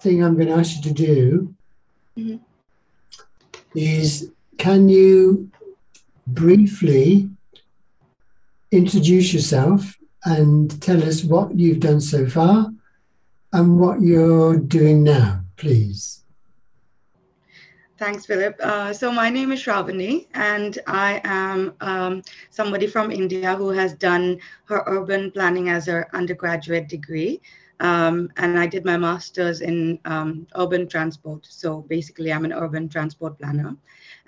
thing I'm going to ask you to do mm-hmm. is can you briefly introduce yourself and tell us what you've done so far and what you're doing now, please? Thanks, Philip. Uh, so my name is Shravani, and I am um, somebody from India who has done her urban planning as her undergraduate degree. Um, and I did my master's in um, urban transport. So basically, I'm an urban transport planner.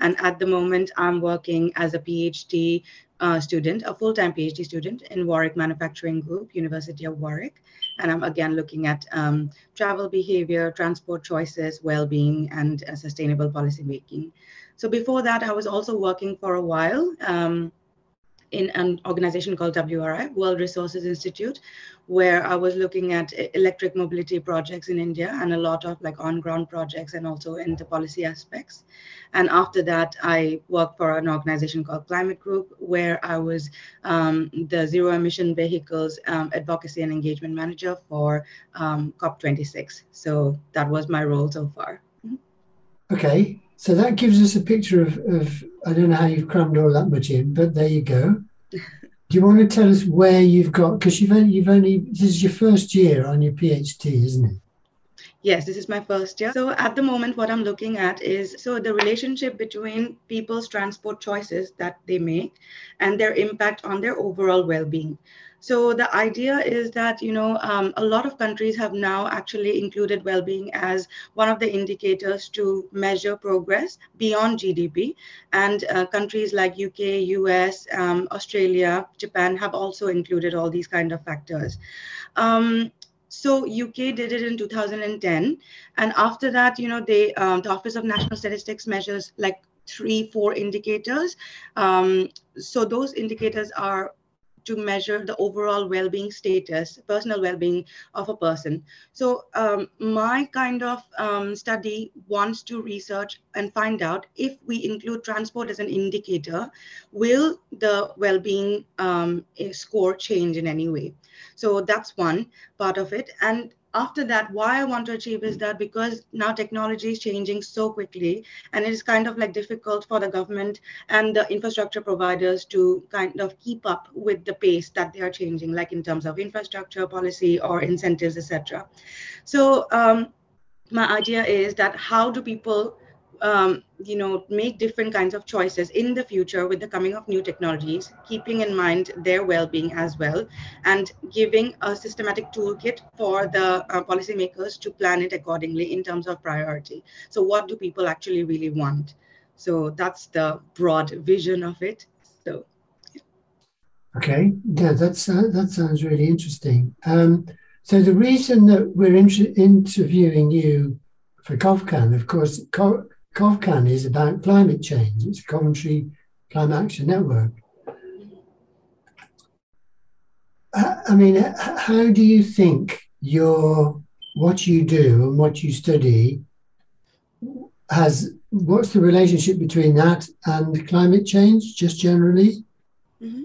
And at the moment, I'm working as a PhD uh, student, a full-time PhD student in Warwick Manufacturing Group, University of Warwick. And I'm again looking at um, travel behavior, transport choices, well-being, and uh, sustainable policy making. So before that, I was also working for a while um, in an organization called WRI, World Resources Institute, where I was looking at electric mobility projects in India and a lot of like on-ground projects and also in the policy aspects. And after that, I worked for an organization called Climate Group, where I was um, the zero emission vehicles um, advocacy and engagement manager for um, COP26. So that was my role so far. Okay, so that gives us a picture of, of I don't know how you've crammed all that much in, but there you go. Do you want to tell us where you've got? Because you've only, you've only this is your first year on your PhD, isn't it? Yes, this is my first year. So at the moment, what I'm looking at is so the relationship between people's transport choices that they make and their impact on their overall well-being. So the idea is that you know um, a lot of countries have now actually included well-being as one of the indicators to measure progress beyond GDP, and uh, countries like UK, US, um, Australia, Japan have also included all these kind of factors. Um, so uk did it in 2010 and after that you know they um, the office of national statistics measures like three four indicators. Um, so those indicators are to measure the overall well-being status, personal well-being of a person. So um, my kind of um, study wants to research and find out if we include transport as an indicator, will the well-being um, score change in any way? So that's one part of it. And after that why i want to achieve is that because now technology is changing so quickly and it is kind of like difficult for the government and the infrastructure providers to kind of keep up with the pace that they are changing like in terms of infrastructure policy or incentives etc so um, my idea is that how do people um, you know make different kinds of choices in the future with the coming of new technologies keeping in mind their well-being as well and giving a systematic toolkit for the uh, policymakers to plan it accordingly in terms of priority. So what do people actually really want? So that's the broad vision of it. So yeah. okay. Yeah that's uh, that sounds really interesting. Um, so the reason that we're inter- interviewing you for CovCan, of course, Co- CovCan is about climate change. It's Coventry Climate Action Network. I mean, how do you think your what you do and what you study has what's the relationship between that and climate change, just generally? Mm-hmm.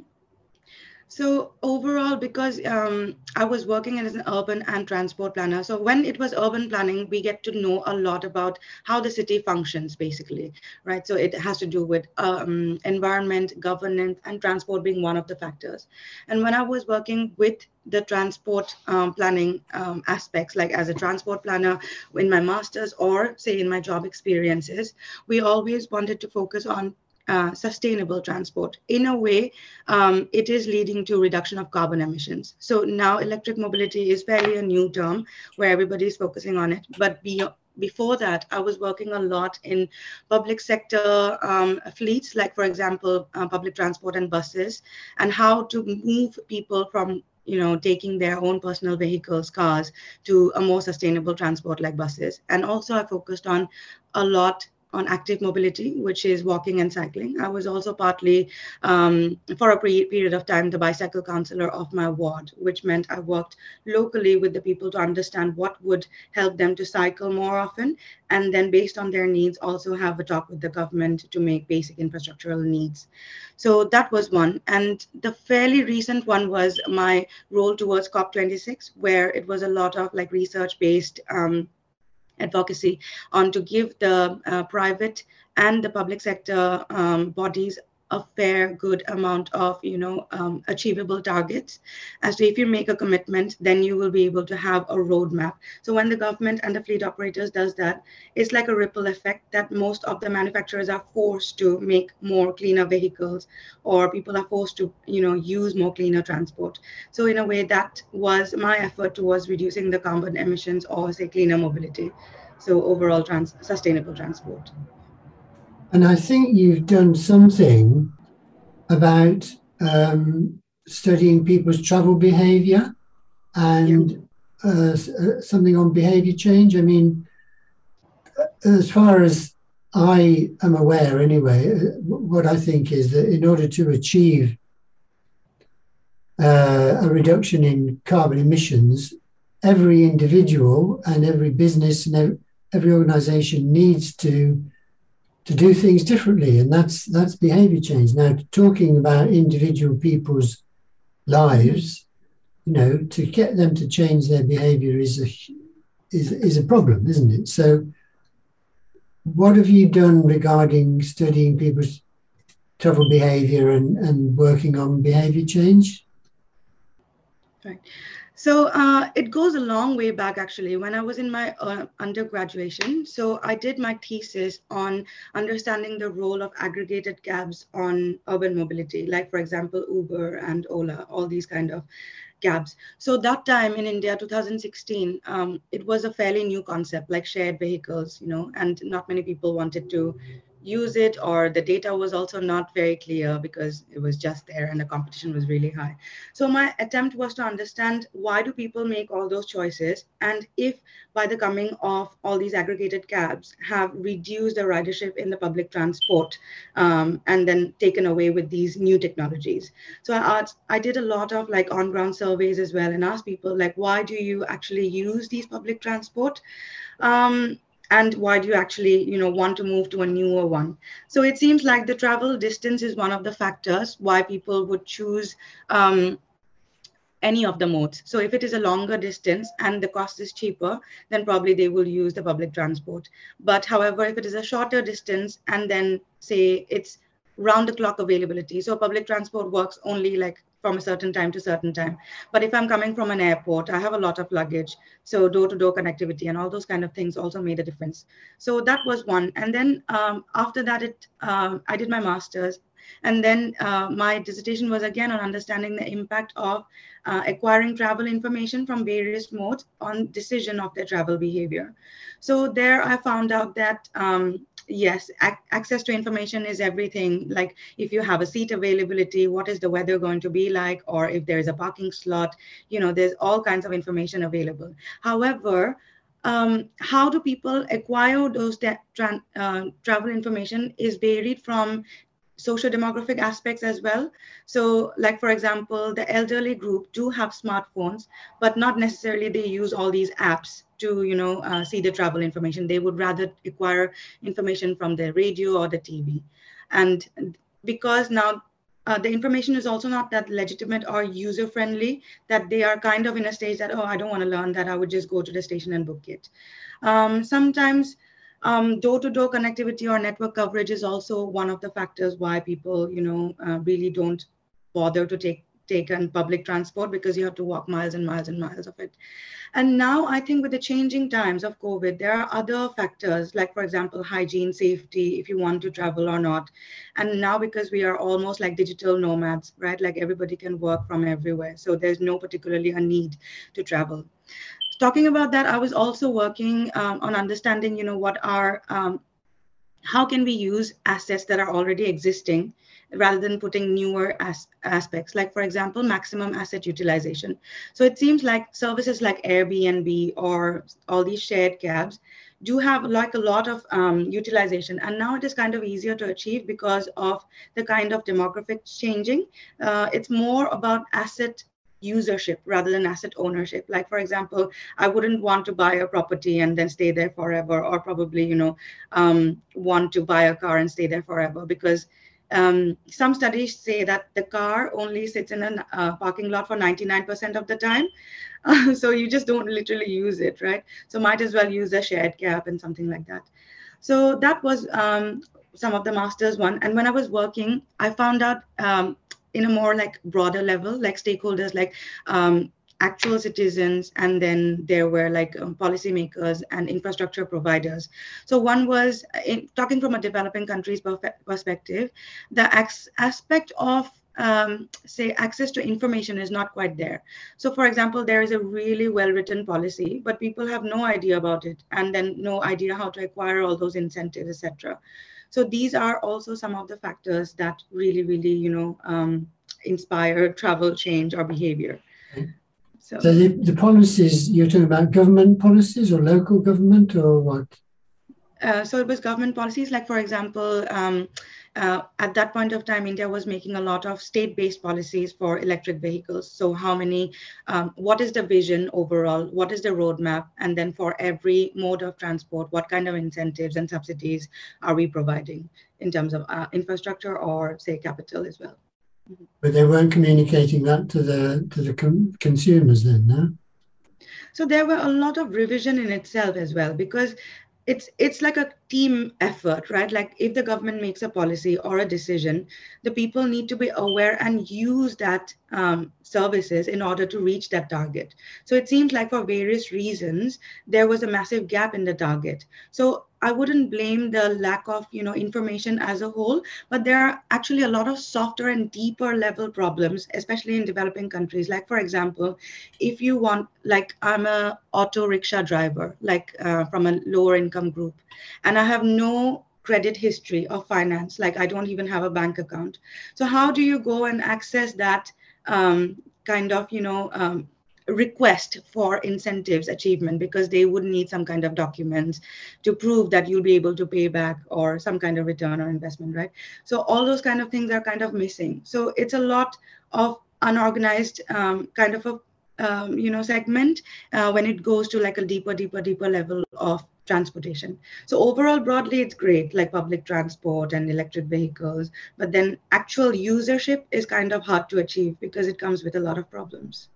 So overall, because um, I was working as an urban and transport planner, so when it was urban planning, we get to know a lot about how the city functions, basically, right? So it has to do with um, environment, governance, and transport being one of the factors. And when I was working with the transport um, planning um, aspects, like as a transport planner in my master's or say in my job experiences, we always wanted to focus on uh, sustainable transport. In a way, um, it is leading to reduction of carbon emissions. So now electric mobility is fairly a new term where everybody is focusing on it. But before that, I was working a lot in public sector um, fleets, like, for example, uh, public transport and buses, and how to move people from you know taking their own personal vehicles cars to a more sustainable transport like buses and also i focused on a lot on active mobility, which is walking and cycling. I was also partly, um, for a pre- period of time, the bicycle counselor of my ward, which meant I worked locally with the people to understand what would help them to cycle more often. And then, based on their needs, also have a talk with the government to make basic infrastructural needs. So that was one. And the fairly recent one was my role towards COP26, where it was a lot of like research based. Um, advocacy on to give the uh, private and the public sector um, bodies a fair good amount of you know um, achievable targets. As to if you make a commitment then you will be able to have a roadmap. So when the government and the fleet operators does that it's like a ripple effect that most of the manufacturers are forced to make more cleaner vehicles or people are forced to you know use more cleaner transport. So in a way that was my effort towards reducing the carbon emissions or say cleaner mobility. So overall trans- sustainable transport and I think you've done something about um, studying people's travel behavior and uh, uh, something on behavior change. I mean, as far as I am aware, anyway, uh, what I think is that in order to achieve uh, a reduction in carbon emissions, every individual and every business and every organization needs to to do things differently, and that's that's behavior change. Now, talking about individual people's lives, you know, to get them to change their behavior is a is is a problem, isn't it? So, what have you done regarding studying people's travel behavior and, and working on behavior change? Right. So uh, it goes a long way back, actually. When I was in my uh, undergraduation, so I did my thesis on understanding the role of aggregated cabs on urban mobility, like, for example, Uber and Ola, all these kind of cabs. So that time in India, 2016, um, it was a fairly new concept, like shared vehicles, you know, and not many people wanted to use it or the data was also not very clear because it was just there and the competition was really high. So my attempt was to understand why do people make all those choices and if by the coming of all these aggregated cabs have reduced the ridership in the public transport um, and then taken away with these new technologies. So I, asked, I did a lot of like on ground surveys as well and asked people like why do you actually use these public transport? Um, and why do you actually you know want to move to a newer one? So it seems like the travel distance is one of the factors why people would choose um, any of the modes. So if it is a longer distance and the cost is cheaper then probably they will use the public transport. But however if it is a shorter distance and then say it's round the clock availability so public transport works only like from a certain time to certain time. But if I'm coming from an airport, I have a lot of luggage. So door to door connectivity and all those kind of things also made a difference. So that was one. And then um, after that, it uh, I did my master's. And then uh, my dissertation was again on understanding the impact of uh, acquiring travel information from various modes on decision of their travel behavior. So there I found out that um, yes ac- access to information is everything. Like if you have a seat availability what is the weather going to be like? Or if there is a parking slot you know there's all kinds of information available. However um, how do people acquire those tra- uh, travel information is varied from social demographic aspects as well. So like for example the elderly group do have smartphones but not necessarily they use all these apps to you know uh, see the travel information. They would rather acquire information from the radio or the tv and because now uh, the information is also not that legitimate or user friendly that they are kind of in a stage that oh i don't want to learn that. I would just go to the station and book it. Um, sometimes um, door-to-door connectivity or network coverage is also one of the factors why people you know uh, really don't bother to take take on public transport because you have to walk miles and miles and miles of it and now I think with the changing times of COVID, there are other factors, like, for example, hygiene, safety, if you want to travel or not. And now because we are almost like digital nomads, right? Like everybody can work from everywhere. So there's no particularly a need to travel. Talking about that, I was also working um, on understanding, you know, what are, um, how can we use assets that are already existing rather than putting newer as- aspects, like, for example, maximum asset utilization. So it seems like services like Airbnb or all these shared cabs do have like a lot of um, utilization and now it is kind of easier to achieve because of the kind of demographics changing uh, it's more about asset usership rather than asset ownership like for example i wouldn't want to buy a property and then stay there forever or probably you know um, want to buy a car and stay there forever because um, some studies say that the car only sits in a uh, parking lot for 99% of the time. Uh, so you just don't literally use it, right? So might as well use a shared cab and something like that. So that was um, some of the masters one. And when I was working, I found out um, in a more like broader level, like stakeholders, like um, actual citizens and then there were like um, policymakers and infrastructure providers. So one was in, talking from a developing countries perspective the aspect of um, say access to information is not quite there. So for example there is a really well written policy but people have no idea about it and then no idea how to acquire all those incentives etc so these are also some of the factors that really really you know um, inspire travel change or behavior so, so the, the policies, you're talking about government policies or local government or what? Uh, so it was government policies, like for example, um, uh, at that point of time, India was making a lot of state-based policies for electric vehicles. So how many, um, what is the vision overall? What is the roadmap? And then for every mode of transport, what kind of incentives and subsidies are we providing in terms of uh, infrastructure or say capital as well? But they weren't communicating that to the to the com- consumers then, no? So there were a lot of revision in itself as well because it's it's like a team effort right? Like if the government makes a policy or a decision the people need to be aware and use that um, services in order to reach that target. So it seems like for various reasons there was a massive gap in the target. So I wouldn't blame the lack of you know information as a whole, but there are actually a lot of softer and deeper level problems, especially in developing countries. Like for example, if you want, like I'm a auto rickshaw driver, like uh, from a lower income group, and I have no credit history or finance, like I don't even have a bank account. So how do you go and access that um, kind of you know um, request for incentives achievement? Because they would need some kind of documents to prove that you'll be able to pay back or some kind of return or investment right? So all those kind of things are kind of missing. So it's a lot of unorganized um, kind of a um, you know segment uh, when it goes to like a deeper deeper deeper level of transportation so overall broadly it's great like public transport and electric vehicles but then actual usership is kind of hard to achieve because it comes with a lot of problems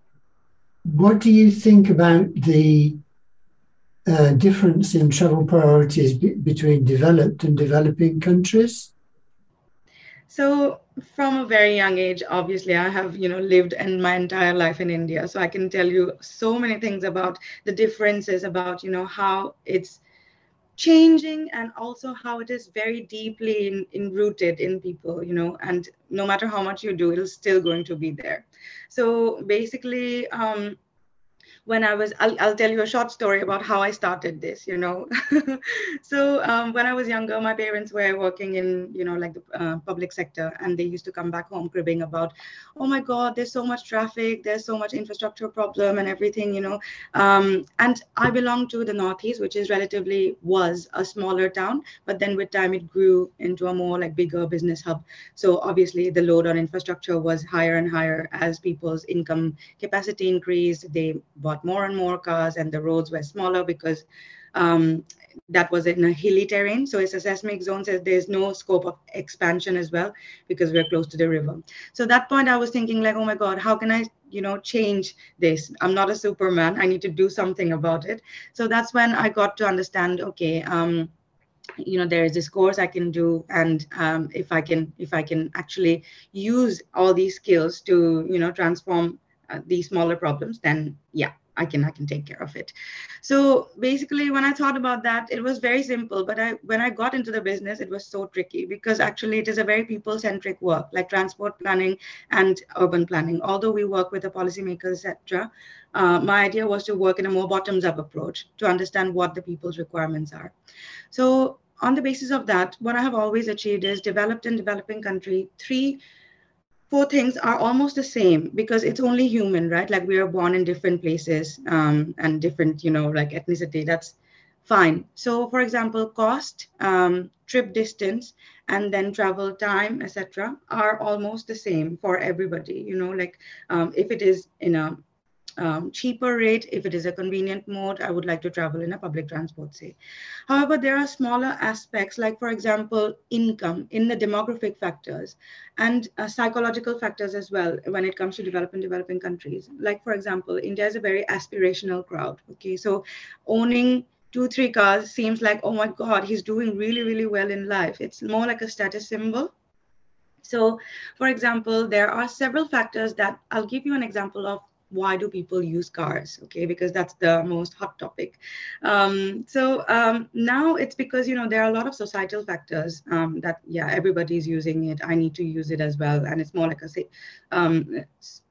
what do you think about the uh, difference in travel priorities be- between developed and developing countries? So, from a very young age, obviously, I have you know lived in my entire life in India, so I can tell you so many things about the differences, about you know how it's changing and also how it is very deeply in, in rooted in people you know and no matter how much you do it's still going to be there. So basically um, when I was, I'll, I'll tell you a short story about how I started this, you know. so um, when I was younger, my parents were working in, you know, like the uh, public sector, and they used to come back home cribbing about, oh my God, there's so much traffic, there's so much infrastructure problem and everything, you know. Um, and I belong to the Northeast, which is relatively was a smaller town, but then with time it grew into a more like bigger business hub. So obviously the load on infrastructure was higher and higher as people's income capacity increased. They bought more and more cars and the roads were smaller because um, that was in a hilly terrain. So it's a seismic zone says there's no scope of expansion as well because we're close to the river. So that point I was thinking like, oh my God, how can I, you know, change this? I'm not a superman. I need to do something about it. So that's when I got to understand, okay, um, you know there is this course i can do and um, if i can if i can actually use all these skills to you know transform uh, these smaller problems then yeah I can I can take care of it. So basically, when I thought about that, it was very simple. But I when I got into the business, it was so tricky because actually it is a very people-centric work, like transport planning and urban planning. Although we work with the policymakers, etc., uh, my idea was to work in a more bottoms-up approach to understand what the people's requirements are. So on the basis of that, what I have always achieved is developed and developing country three four things are almost the same because it's only human, right? Like we are born in different places um, and different, you know, like ethnicity. That's fine. So, for example, cost, um, trip distance, and then travel time, etc., are almost the same for everybody. You know, like um, if it is in a um, cheaper rate. If it is a convenient mode, I would like to travel in a public transport, say. However, there are smaller aspects, like, for example, income in the demographic factors and uh, psychological factors as well when it comes to developing developing countries. Like, for example, India is a very aspirational crowd. Okay, so owning two, three cars seems like, oh my God, he's doing really, really well in life. It's more like a status symbol. So, for example, there are several factors that I'll give you an example of why do people use cars okay? Because that's the most hot topic. Um, so um, now it's because you know there are a lot of societal factors um, that yeah everybody's using it. I need to use it as well. And it's more like a um,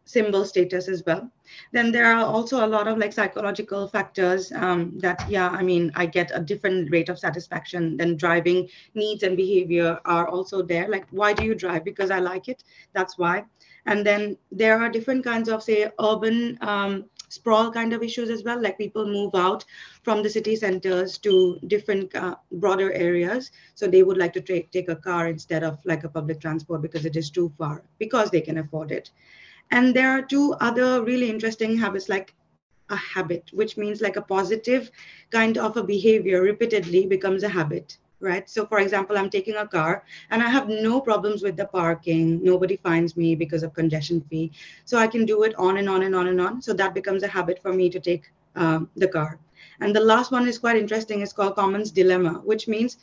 symbol status as well. Then there are also a lot of like psychological factors um, that yeah i mean i get a different rate of satisfaction than driving. Needs and behavior are also there. Like why do you drive? Because i like it. That's why and then there are different kinds of, say, urban um, sprawl kind of issues as well, like people move out from the city centers to different uh, broader areas. So they would like to tra- take a car instead of like a public transport because it is too far, because they can afford it. And there are two other really interesting habits, like a habit, which means like a positive kind of a behavior repeatedly becomes a habit right? So, for example, I'm taking a car and I have no problems with the parking. Nobody finds me because of congestion fee. So I can do it on and on and on and on. So that becomes a habit for me to take um, the car. And the last one is quite interesting. It's called Commons Dilemma, which means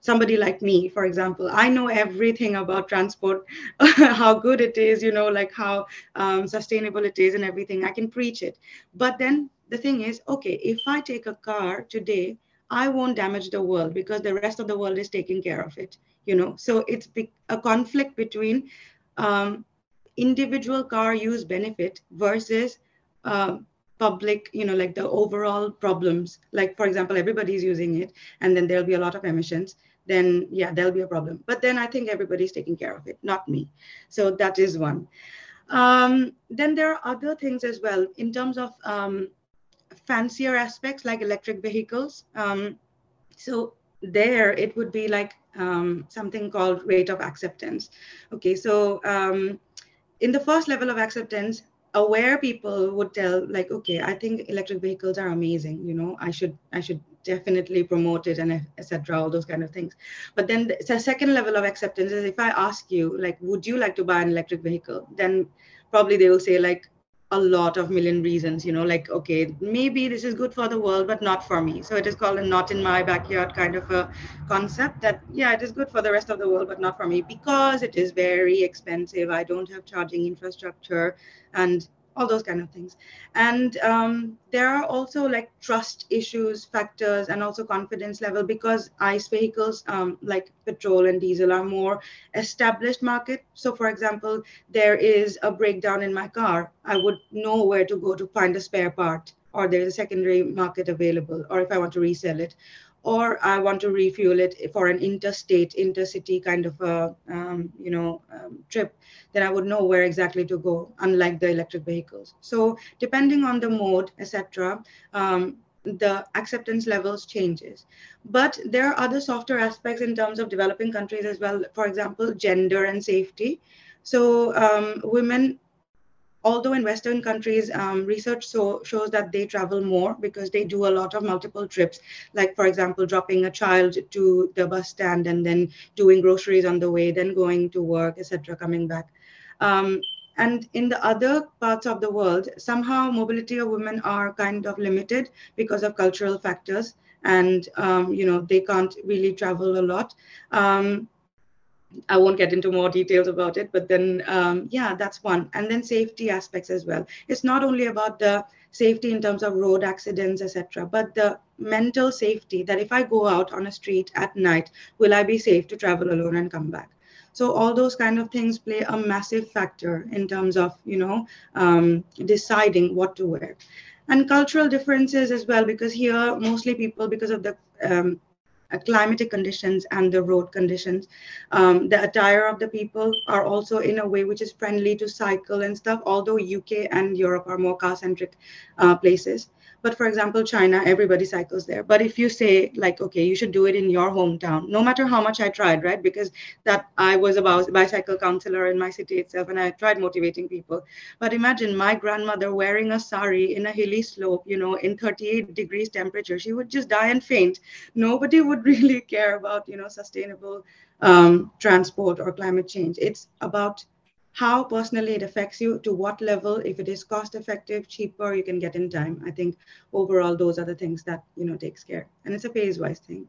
somebody like me, for example, I know everything about transport, how good it is, you know, like how um, sustainable it is and everything. I can preach it. But then the thing is, okay, if I take a car today, I won't damage the world because the rest of the world is taking care of it. You know, so it's a conflict between um, individual car use benefit versus uh, public, you know, like the overall problems. Like for example, everybody's using it, and then there'll be a lot of emissions. Then yeah, there'll be a problem. But then I think everybody's taking care of it, not me. So that is one. Um, then there are other things as well in terms of um, fancier aspects like electric vehicles. Um, so there it would be like um, something called rate of acceptance. Okay, so um, in the first level of acceptance, aware people would tell like, okay, I think electric vehicles are amazing. You know, I should I should definitely promote it and etc. All those kind of things. But then the second level of acceptance is if I ask you like, would you like to buy an electric vehicle? Then probably they will say like a lot of million reasons you know like okay maybe this is good for the world but not for me. So it is called a not in my backyard kind of a concept that yeah it is good for the rest of the world but not for me because it is very expensive. I don't have charging infrastructure. And all those kind of things. And um, there are also like trust issues factors and also confidence level because ice vehicles um, like petrol and diesel are more established market. So for example there is a breakdown in my car. I would know where to go to find a spare part or there's a secondary market available or if i want to resell it or I want to refuel it for an interstate, intercity kind of a um, you know um, trip, then I would know where exactly to go. Unlike the electric vehicles, so depending on the mode, etc., um, the acceptance levels changes. But there are other softer aspects in terms of developing countries as well. For example, gender and safety. So um, women although in Western countries, um, research so, shows that they travel more because they do a lot of multiple trips, like, for example, dropping a child to the bus stand and then doing groceries on the way, then going to work, etc., coming back. Um, and in the other parts of the world, somehow mobility of women are kind of limited because of cultural factors. And, um, you know, they can't really travel a lot. I won't get into more details about it, but then, um, yeah, that's one. And then safety aspects as well. It's not only about the safety in terms of road accidents, etc., but the mental safety that if I go out on a street at night, will I be safe to travel alone and come back? So all those kind of things play a massive factor in terms of, you know, um, deciding what to wear. And cultural differences as well, because here mostly people, because of the um, climatic conditions and the road conditions. Um, the attire of the people are also in a way which is friendly to cycle and stuff, although UK and Europe are more car centric uh, places. But for example china everybody cycles there. But if you say like okay you should do it in your hometown no matter how much i tried right? Because that i was a bicycle counselor in my city itself and i tried motivating people. But imagine my grandmother wearing a sari in a hilly slope you know in 38 degrees temperature. She would just die and faint. Nobody would really care about you know sustainable um, transport or climate change. It's about how personally it affects you to what level. If it is cost effective cheaper you can get in time. I think overall those are the things that you know takes care. And it's a phase wise thing